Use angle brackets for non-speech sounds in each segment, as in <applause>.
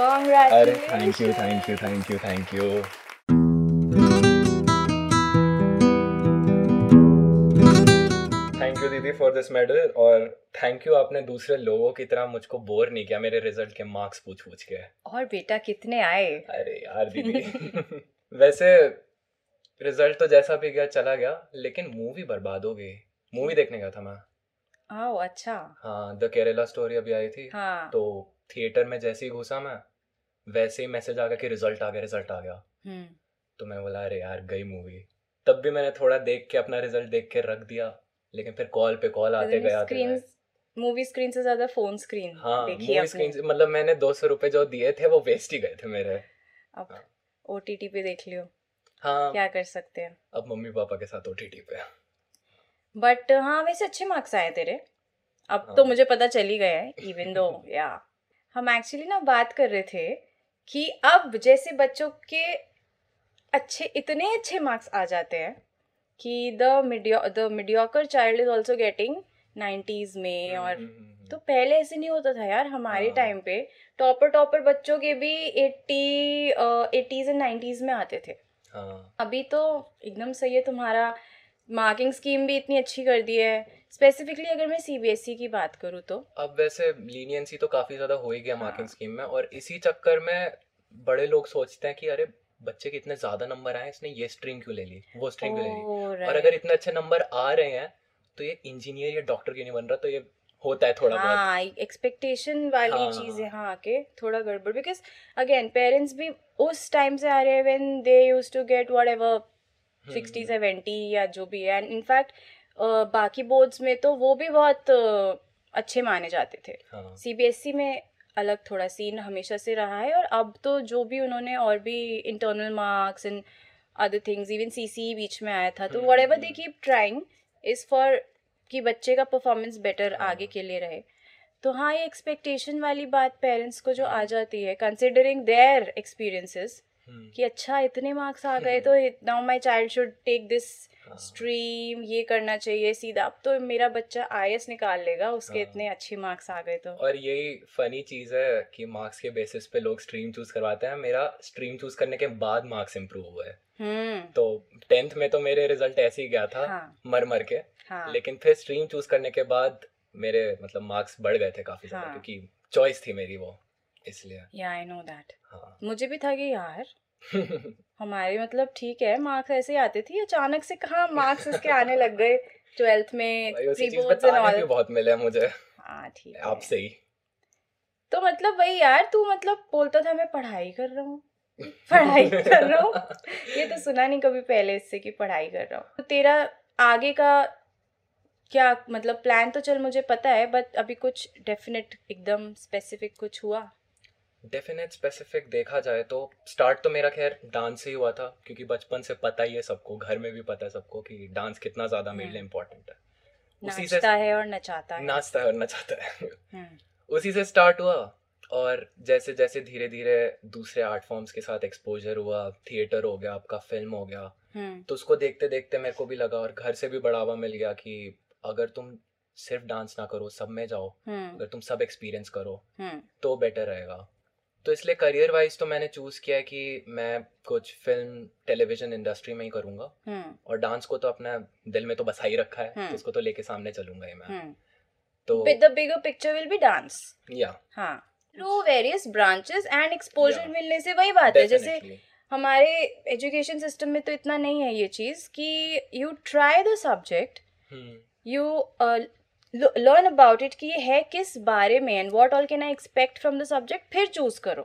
अरे thank you thank you thank you thank you thank you दीदी for this medal और thank you आपने दूसरे लोगों की तरह मुझको बोर नहीं किया मेरे रिज़ल्ट के मार्क्स पूछ पूछ के। और बेटा कितने आए? अरे यार दीदी <laughs> वैसे रिज़ल्ट तो जैसा भी गया चला गया लेकिन मूवी बर्बाद हो गई। मूवी देखने गया था मैं। ओह अच्छा। हाँ द केरला स्टोरी अभी आई थी। हाँ। तो थिएटर में जैसे ही घुसा मैं वैसे ही मैसेज आ गया कि रिज़ल्ट आ गया रिज़ल्ट आ गया। हम्म। तो मैं बोला अरे यार गई मूवी तब भी मैंने थोड़ा देख के अपना रिज़ल्ट देख के रख दिया लेकिन फिर कॉल पे कॉल आते गए स्क्रीन मूवी स्क्रीन से ज़्यादा फ़ोन स्क्रीन हाँ मूवी स्क्रीन मतलब मैंने दो सौ रुपये जो दिए थे वो वेस्ट ही गए थे मेरे। अब हाँ। ओटीटी पे देख लियो। हाँ। क्या कर सकते हैं? अब मम्मी पापा के साथ ओटीटी पे। बट हाँ वैसे अच्छे मार्क्स आए तेरे। अब हाँ. तो हाँ। मुझे पता चल ही गया है इवन दो या हम एक्चुअली ना बात कर रहे थे कि अब जैसे बच्चों के अच्छे इतने अच्छे मार्क्स आ जाते हैं कि the medio the mediocre child is also getting nineties में और हम्म, हम्म, हम्म, तो पहले ऐसे नहीं होता था यार हमारे हाँ। टाइम पे। टॉपर टॉपर बच्चों के भी एट्टी एटीज एंड नाइन्टीज में आते थे। हाँ। अभी तो एकदम सही है तुम्हारा मार्किंग स्कीम भी इतनी अच्छी कर दी है। स्पेसिफिकली अगर मैं सीबीएसई की बात करूँ तो। अब वैसे लीनियंसी तो काफ़ी ज़्यादा हो ही गया हाँ। मार्किंग स्कीम में और इसी चक्कर में बड़े लोग सोचते हैं कि अरे बच्चे के इतने ज़्यादा नंबर आए इसने ये स्ट्रीम क्यों ले ली? वो स्ट्रीम क्यों ले ली? और अगर इतने अच्छे नंबर आ रहे हैं तो ये इंजीनियर या डॉक्टर क्यों नहीं बन रहा? तो ये होता है थोड़ा हाँ एक्सपेक्टेशन वाली हाँ। चीज़ यहाँ आके थोड़ा गड़बड़। बिकॉज़ अगेन पेरेंट्स भी उस टाइम से आ रहे हैं when they use to get whatever sixty seventy या जो भी है। एंड इनफैक्ट बाकी बोर्ड्स में तो वो भी बहुत अच्छे माने जाते थे हाँ सीबीएसई में अलग थोड़ा सीन हमेशा से रहा है और अब तो जो भी उन्होंने और भी internal marks and other things even C CC बीच में आया था तो whatever. They keep trying is for कि बच्चे का परफॉर्मेंस बेटर हाँ। आगे के लिए रहे तो हाँ ये एक्सपेक्टेशन वाली बात पेरेंट्स को जो आ जाती है कंसिडरिंग देयर एक्सपीरियंसेस कि अच्छा इतने मार्क्स आ गए तो now my child should take this stream ये करना चाहिए सीधा। अब तो मेरा बच्चा आई निकाल लेगा उसके हाँ। इतने अच्छे मार्क्स आ गए तो। और यही फनी चीज़ है कि मार्क्स के बेसिस पे लोग स्ट्रीम चूज़ करवाते हैं। मेरा स्ट्रीम चूज़ करने के बाद मार्क्स इम्प्रूव हुए हैं। हम्म। तो टेंथ में तो मेरे रिज़ल्ट ऐसे ही गया था हाँ। मर मर के। हाँ। लेकिन फिर स्ट्रीम चूज़ करने के बाद मेरे मतलब मार्क्स बढ़ गए थे काफ़ी ज़्यादा हाँ। क्योंकि चॉइस थी मेरी वो। इसलिए। या आई नो दैट मुझे भी था कि यार <laughs> हमारे मतलब ठीक है मार्क्स ऐसे ही आते थे अचानक से कहाँ मार्क्स इसके आने लग गए? ट्वेल्थ में प्री बोर्ड्स एंड ऑल बहुत मिले मुझे। हाँ ठीक है। आपसे ही। तो मतलब वही यार तू मतलब बोलता था मैं पढ़ाई कर रहा हूँ। पढ़ाई कर रहा हूँ? ये तो सुना नहीं कभी पहले इससे कि पढ़ाई कर रहा हूँ। तो तेरा आगे का क्या मतलब प्लान तो चल मुझे पता है बट अभी कुछ डेफिनेट एकदम स्पेसिफिक कुछ हुआ? डेफिनेट स्पेसिफिक देखा जाए तो स्टार्ट तो मेरा खैर डांस से ही हुआ था क्योंकि बचपन से पता ही है सबको घर में भी पता है सबको कि डांस कितना ज़्यादा मेरे लिए हम्म। इम्पोर्टेंट है। उसी से नाचता है और नचाता है। नाचता है और नचाता है। हम्म, उसी से स्टार्ट हुआ और जैसे जैसे धीरे धीरे दूसरे आर्ट फॉर्म्स के साथ एक्सपोजर हुआ थिएटर हो गया आपका फ़िल्म हो गया हम्म, तो उसको देखते देखते मेरे को भी लगा और घर से भी बढ़ावा मिल गया कि अगर तुम सिर्फ़ डांस ना करो सब में जाओ हम्म, अगर तुम सब एक्सपीरियंस करो हम्म, तो बेटर रहेगा। तो इसलिए करियर वाइज तो मैंने चूज़ किया कि मैं कुछ फ़िल्म टेलीविज़न इंडस्ट्री में ही करूँगा। हम्म, और डांस को तो अपना दिल में तो बसा ही रखा है। तो उसको तो लेके सामने चलूँगा ही मैं। हम्म। तो the bigger picture will be dance या हाँ। Through various branches and exposure मिलने से वही बात है जैसे हमारे एजुकेशन सिस्टम में तो इतना नहीं है ये चीज़ कि you try the subject you learn about it कि ये है किस बारे में and what all can I expect from the subject फिर चूज़ करो।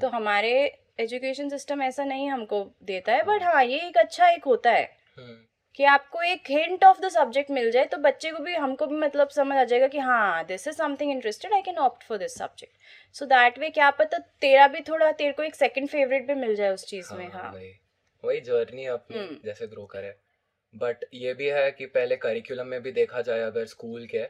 तो हमारे एजुकेशन सिस्टम ऐसा नहीं हमको देता है बट हाँ ये एक अच्छा एक होता है कि आपको एक हिंट ऑफ़ द सब्जेक्ट मिल जाए तो बच्चे को भी हमको भी मतलब समझ आ जाएगा कि हाँ this is something interested I can opt for this subject so that way क्या पता तेरा भी थोड़ा तेरे को एक सेकंड फेवरेट भी मिल जाए उस चीज़ में हाँ वही। वही जर्नी अपनी हम्म। जैसे ग्रो करे बट ये भी है कि पहले करिकुलम में भी देखा जाए अगर स्कूल के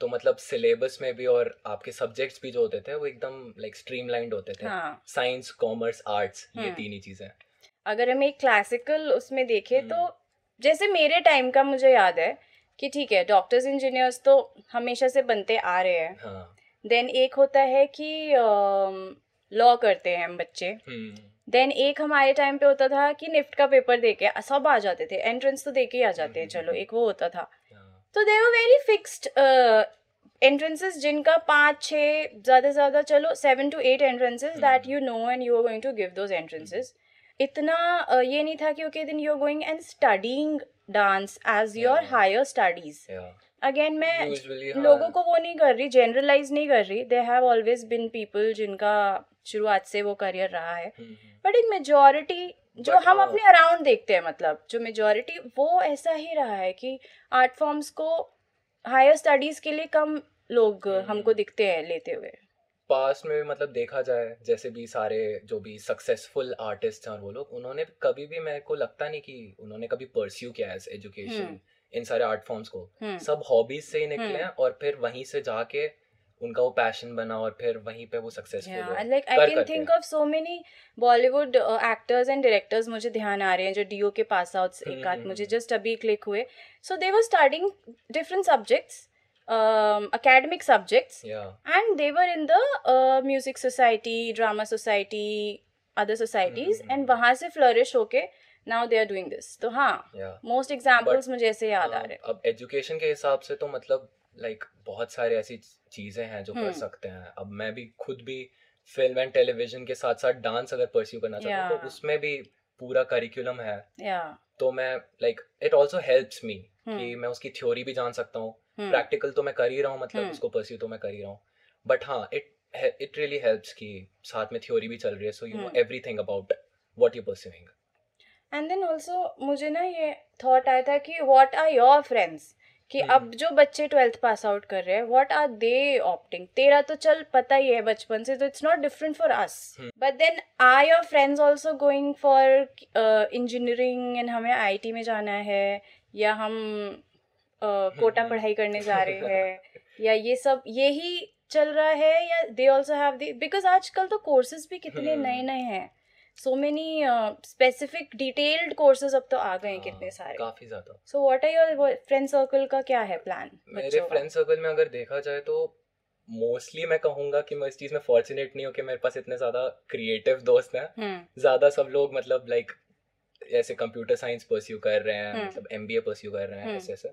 तो मतलब सिलेबस में भी और आपके सब्जेक्ट्स भी जो होते थे वो एकदम लाइक स्ट्रीमलाइंड होते थे। हाँ। साइंस कॉमर्स आर्ट्स ये हम्म। तीन ही चीज़ें अगर हम एक क्लासिकल उसमें देखें हम्म। तो जैसे मेरे टाइम का मुझे याद है कि ठीक है डॉक्टर्स इंजीनियर्स तो हमेशा से बनते आ रहे हैं। हाँ। देन एक होता है कि लॉ करते हैं हम बच्चे। देन एक हमारे टाइम पे होता था कि निफ्ट का पेपर दे के सब आ जाते थे एंट्रेंस तो दे के ही आ जाते हैं चलो एक वो होता था। तो they were very fixed entrances जिनका पाँच छः ज़्यादा से ज़्यादा चलो seven to eight entrances that you know and you are going to give those entrances इतना uh, ये नहीं था कि okay then you are going and studying dance as your higher studies again मैं हाँ. लोगों को वो नहीं कर रही जनरलाइज नहीं कर रही। They have always been people जिनका शुरुआत से वो करियर रहा है। बट एक मेजोरिटी जो हम हाँ. अपने अराउंड देखते हैं मतलब जो मेजोरिटी वो ऐसा ही रहा है कि आर्ट फॉर्म्स को हायर स्टडीज़ के लिए कम लोग हमको दिखते हैं लेते हुए। पास में भी मतलब देखा जाए जैसे भी सारे जो भी सक्सेसफुल आर्टिस्ट हैं और वो लोग उन्होंने कभी भी मेरे को लगता नहीं कि उन्होंने कभी परस्यू किया एज एजुकेशन इन सारे आर्ट फॉर्म्स को हम्म। सब हॉबीज से ही निकले हम्म। हैं और फिर वहीं से जाके उनका वो पैशन बना और फिर वहीं पे वो सक्सेसफुल हुआ like I can think of so many Bollywood actors and directors मुझे ध्यान आ रहे हैं जो डीओ के पास आउट एक आध मुझे जस्ट अभी क्लिक हुए so they were starting different subjects academic subjects yeah. and they were in the uh, music society drama society other societies mm-hmm. and वहाँ से flourish होके now they are doing this. तो हाँ examples But, मुझे ऐसे याद आ रहे हैं। अब education के हिसाब से तो मतलब like बहुत सारे ऐसी चीज़ें हैं जो. कर सकते हैं। अब मैं भी खुद भी फ़िल्म एंड टेलीविज़न के साथ साथ डांस अगर परस्यू करना चाहता हूँ तो उसमें भी पूरा करिकुलम है। Yeah. तो मैं like it also helps me कि मैं उसकी थ्योरी भी जान सकता हूँ। प्रैक्टिकल हम्म। तो मैं कर ही रहा हूँ मतलब हम्म। उसको परस्यू तो मैं कर ही रहा हूँ। बट हाँ इट इट रियली हेल्प्स कि साथ में थ्योरी भी चल रही है so you know everything about what you pursuing and then also मुझे ना ये थॉट आया था कि व्हाट आर योर फ्रेंड्स कि hmm. अब जो बच्चे ट्वेल्थ पास आउट कर रहे हैं व्हाट आर दे ऑप्टिंग तेरा तो चल पता ही है बचपन से तो it's not different for us but then are your friends also going for engineering and हमें आईटी में जाना है या हम कोटा पढ़ाई करने जा रहे हैं <laughs> या ये सब ये ही चल रहा है या they also have the because आजकल तो कोर्सेज भी कितने हम्म। नए नए हैं। So many specific detailed courses अब तो आ गए हैं हाँ, कितने सारे। काफ़ी ज़्यादा। So what are your friend circle का क्या है प्लान मेरे फ्रेंड सर्कल में अगर देखा जाए तो मोस्टली मैं कहूँगा कि मैं इस चीज़ में फॉर्चुनेट नहीं हूँ कि मेरे पास इतने ज़्यादा क्रिएटिव दोस्त हैं। हम्म। ज़्यादा सब लोग मतलब लाइक ऐसे कंप्यूटर साइंस परस्यू कर रहे हैं हम्म। मतलब एम बी ए परस्यू कर रहे हैं ऐसे ऐसे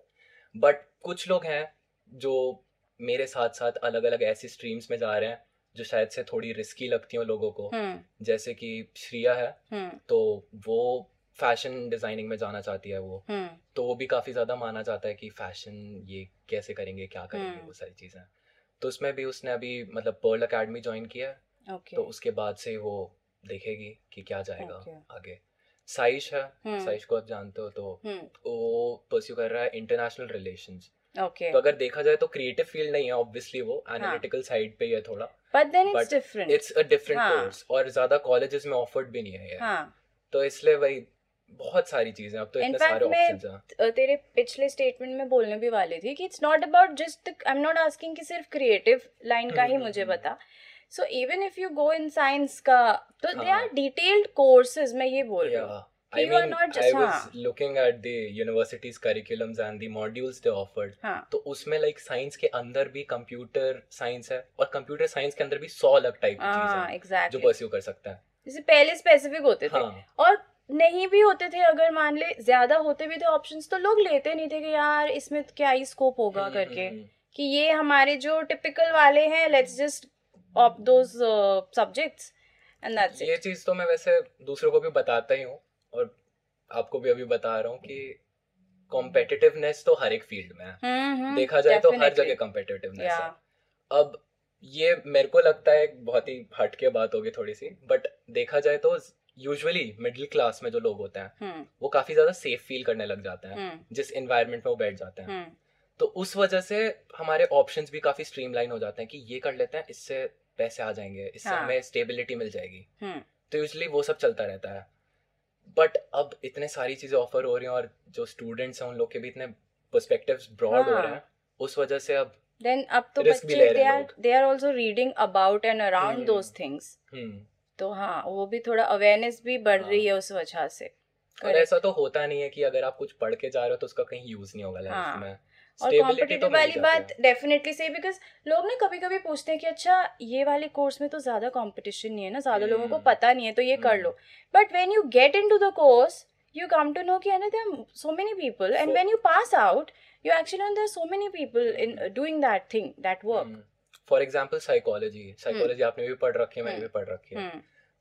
बट कुछ लोग हैं जो मेरे साथ साथ अलग अलग ऐसी स्ट्रीम्स में जा रहे हैं। जो शायद से थोड़ी रिस्की लगती हो लोगों को हम्म। जैसे कि श्रिया है हम्म। तो वो फ़ैशन डिज़ाइनिंग में जाना चाहती है वो हम्म। तो वो भी काफ़ी ज़्यादा माना जाता है कि फ़ैशन ये कैसे करेंगे क्या करेंगे वो सारी चीज़ें तो उसमें भी उसने अभी मतलब पर्ल अकेडमी ज्वाइन किया है तो उसके बाद से वो देखेगी कि क्या जाएगा आगे साइश है। साइश को आप जानते हो तो। वो परस्यू कर रहा है इंटरनेशनल रिलेशंस Okay. तो अगर देखा जाए तो क्रिएटिव फ़ील्ड नहीं है ऑब्वियसली वो एनालिटिकल साइड पे ही है थोड़ा but then it's different it's a different course और ज़्यादा कॉलेजेस में ऑफर्ड भी नहीं है ये हाँ. तो इसलिए भाई बहुत सारी चीज़ें अब तो इतने सारे ऑप्शंस हैं। तेरे पिछले स्टेटमेंट में बोलने भी वाली थी कि it's not about just I am not asking कि सिर्फ़ क्रिएटिव लाइन का ही हम्म, मुझे बता। So even if you go in science का तो दे आर डिटेल्ड कोर्सेज मैं ये बोल रही हूँ। I you mean, I was हाँ. looking at the university's curriculums and the modules they offered. हाँ. तो उसमें like साइंस के अंदर भी कंप्यूटर साइंस है और कंप्यूटर साइंस के अंदर भी सौ अलग टाइप की चीज़ें exactly. जो परस्यू कर सकता है जैसे पहले स्पेसिफिक होते थे हाँ. और नहीं भी होते थे अगर मान ले ज़्यादा होते भी थे ऑप्शंस तो लोग लेते नहीं थे कि यार इसमें क्या ही स्कोप होगा हम्म, करके हम्म, हम्म। कि ये हमारे जो टिपिकल वाले हैं let's just of those subjects and that's ये चीज़ तो मैं वैसे दूसरों को भी बताता ही हूँ आपको भी अभी बता रहा हूँ कि कॉम्पिटिटिवनेस तो हर एक फ़ील्ड में है। हम्म, हम्म, देखा जाए तो हर जगह कॉम्पिटिटिवनेस है। अब ये मेरे को लगता है बहुत ही हट के बात होगी थोड़ी सी बट देखा जाए तो यूजुअली मिडिल क्लास में जो लोग होते हैं हम्म। वो काफ़ी ज़्यादा सेफ़ फील करने लग जाते हैं जिस इन्वायरमेंट में वो बैठ जाते हैं। तो उस वजह से हमारे ऑप्शन भी काफ़ी स्ट्रीमलाइन हो जाते हैं कि ये कर लेते हैं इससे पैसे आ जाएँगे इससे हाँ. हमें स्टेबिलिटी मिल जाएगी। तो यूजली वो सब चलता रहता है। बट अब इतने सारी चीज़ें ऑफ़र हो रही हैं और जो स्टूडेंट्स हैं उन लोग के भी इतने पर्सपेक्टिव्स ब्रॉड हो रहे हैं उस वजह से अब देन अब तो बच्चे they are they are also reading about and around those things तो हाँ वो भी थोड़ा अवेयरनेस भी बढ़ हाँ. रही हाँ। है उस वजह से। और ऐसा तो होता नहीं है कि अगर आप कुछ पढ़ के जा रहे हो तो उसका कहीं यूज़ नहीं होगा लाइफ हाँ. में। और कॉम्पिटिटिव तो वाली बात डेफिनेटली सही बिकॉज़ लोग ना कभी कभी पूछते हैं कि अच्छा ये वाले कोर्स में तो ज़्यादा कंपटीशन नहीं है ना? ज़्यादा लोगों को हम्म। पता नहीं है तो ये कर लो। But when you get into the course you come to know that there are so many people and so, when you pass out you actually know there are so many people in uh, doing that thing that work. For example psychology psychology आपने भी पढ़ रखी है मैंने भी पढ़ रखी है।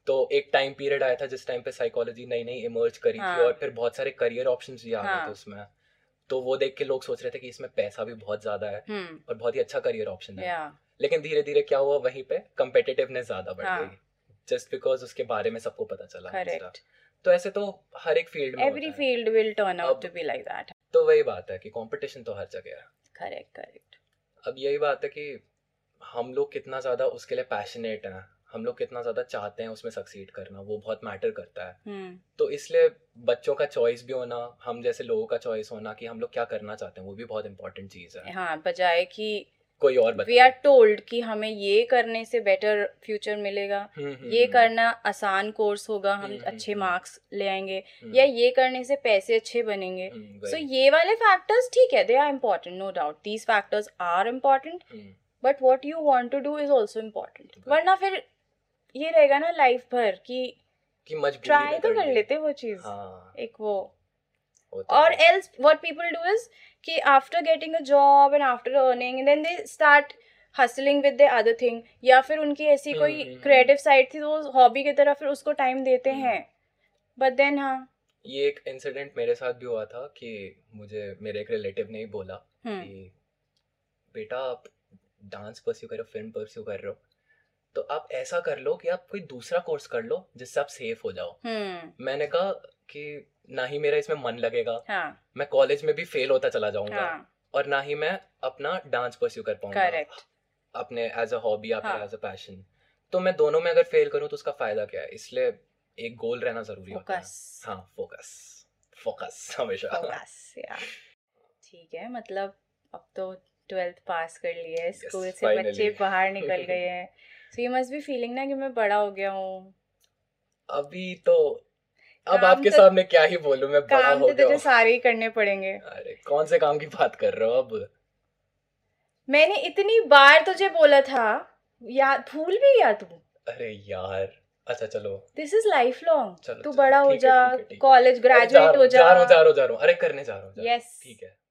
तो एक टाइम पीरियड आया था जिस टाइम पे साइकोलॉजी नई नई इमर्ज करी हाँ. थी और फिर बहुत सारे करियर ऑप्शंस भी आ गए हाँ. थे उसमें। तो वो देख के लोग सोच रहे थे कि इसमें पैसा भी बहुत ज़्यादा है हम्म। और बहुत ही अच्छा करियर ऑप्शन है। Yeah. लेकिन धीरे धीरे क्या हुआ वहीं पे कम्पिटेटिवनेस ज़्यादा बढ़ हाँ। गई। जस्ट बिकॉज़ उसके बारे में सबको पता चला। तो ऐसे तो हर एक फ़ील्ड में every field will turn out to be like that तो वही बात है कि कंपटीशन तो हर जगह है। करेक्ट करेक्ट अब यही बात है कि हम लोग कितना ज़्यादा उसके लिए पैशनेट हैं। हम लोग कितना ज़्यादा चाहते हैं उसमें सक्सीड करना वो बहुत मैटर करता है। hmm. तो इसलिए बच्चों का चॉइस भी होना हम जैसे लोगों का चॉइस होना कि हम लोग क्या करना चाहते हैं वो भी बहुत इंपॉर्टेंट चीज़ है। हाँ बजाय कि कोई और वी आर टोल्ड कि हमें ये करने से बेटर फ्यूचर मिलेगा। हम्म, हम्म, ये हम्म। करना आसान कोर्स होगा हम अच्छे मार्क्स ले आएँगे या ये करने से पैसे अच्छे बनेंगे। सो so, ये वाले फैक्टर्स ठीक है they are important no doubt these factors are important but what you want to do is also important वरना फिर ये रहेगा ना लाइफ भर की ट्राई तो कर लेते वो चीज़। हाँ. एक वो। और else what people do is कि after getting a job and after earning then they start hustling with the other thing या फिर उनकी ऐसी hmm, कोई क्रिएटिव हम्म, साइड थी तो वो हॉबी की तरह फिर उसको टाइम देते. हैं। बट देन हाँ। ये एक इंसिडेंट मेरे साथ भी हुआ था कि मुझे मेरे एक रिलेटिव ने ही बोला. कि बेटा आप डांस परस्यू कर रहे हो फ़िल्म परस्यू कर रहे हो। तो आप ऐसा कर लो कि आप कोई दूसरा कोर्स कर लो जिससे आप सेफ़ हो जाओ। hmm. मैंने कहा कि ना ही मेरा इसमें मन लगेगा हाँ. मैं कॉलेज में भी फेल होता चला जाऊँगा हाँ. और ना ही मैं अपना डांस परस्यू कर पाऊँगा। अपने एज अ हॉबी या एज अ पैशन तो मैं दोनों में अगर फेल करूँ तो उसका फ़ायदा क्या है? इसलिए एक गोल रहना ज़रूरी होता है। हाँ फोकस फोकस हमेशा। ठीक है मतलब अब तो ट्वेल्थ पास कर है। स्कूल से finally. बच्चे बाहर निकल गए हैं। <laughs> सो ये मस्ट बी फीलिंग ना कि मैं बड़ा हो गया हूँ। अभी तो अब आपके तो, सामने क्या ही बोलूँ मैं बड़ा हो तो गया तुझे सारे ही करने पड़ेंगे। अरे कौन से काम की बात कर रहे हो अब? मैंने इतनी बार तुझे बोला था याद भूल भी गया तू? अरे यार अच्छा चलो। दिस इज़ लाइफ लॉन्ग तू बड़ा हो जा कॉलेज ग्रेजुएट हो। जा जा। रहा हूँ जा रहा हूँ अरे करने जा रहा हूँ यस ठीक है।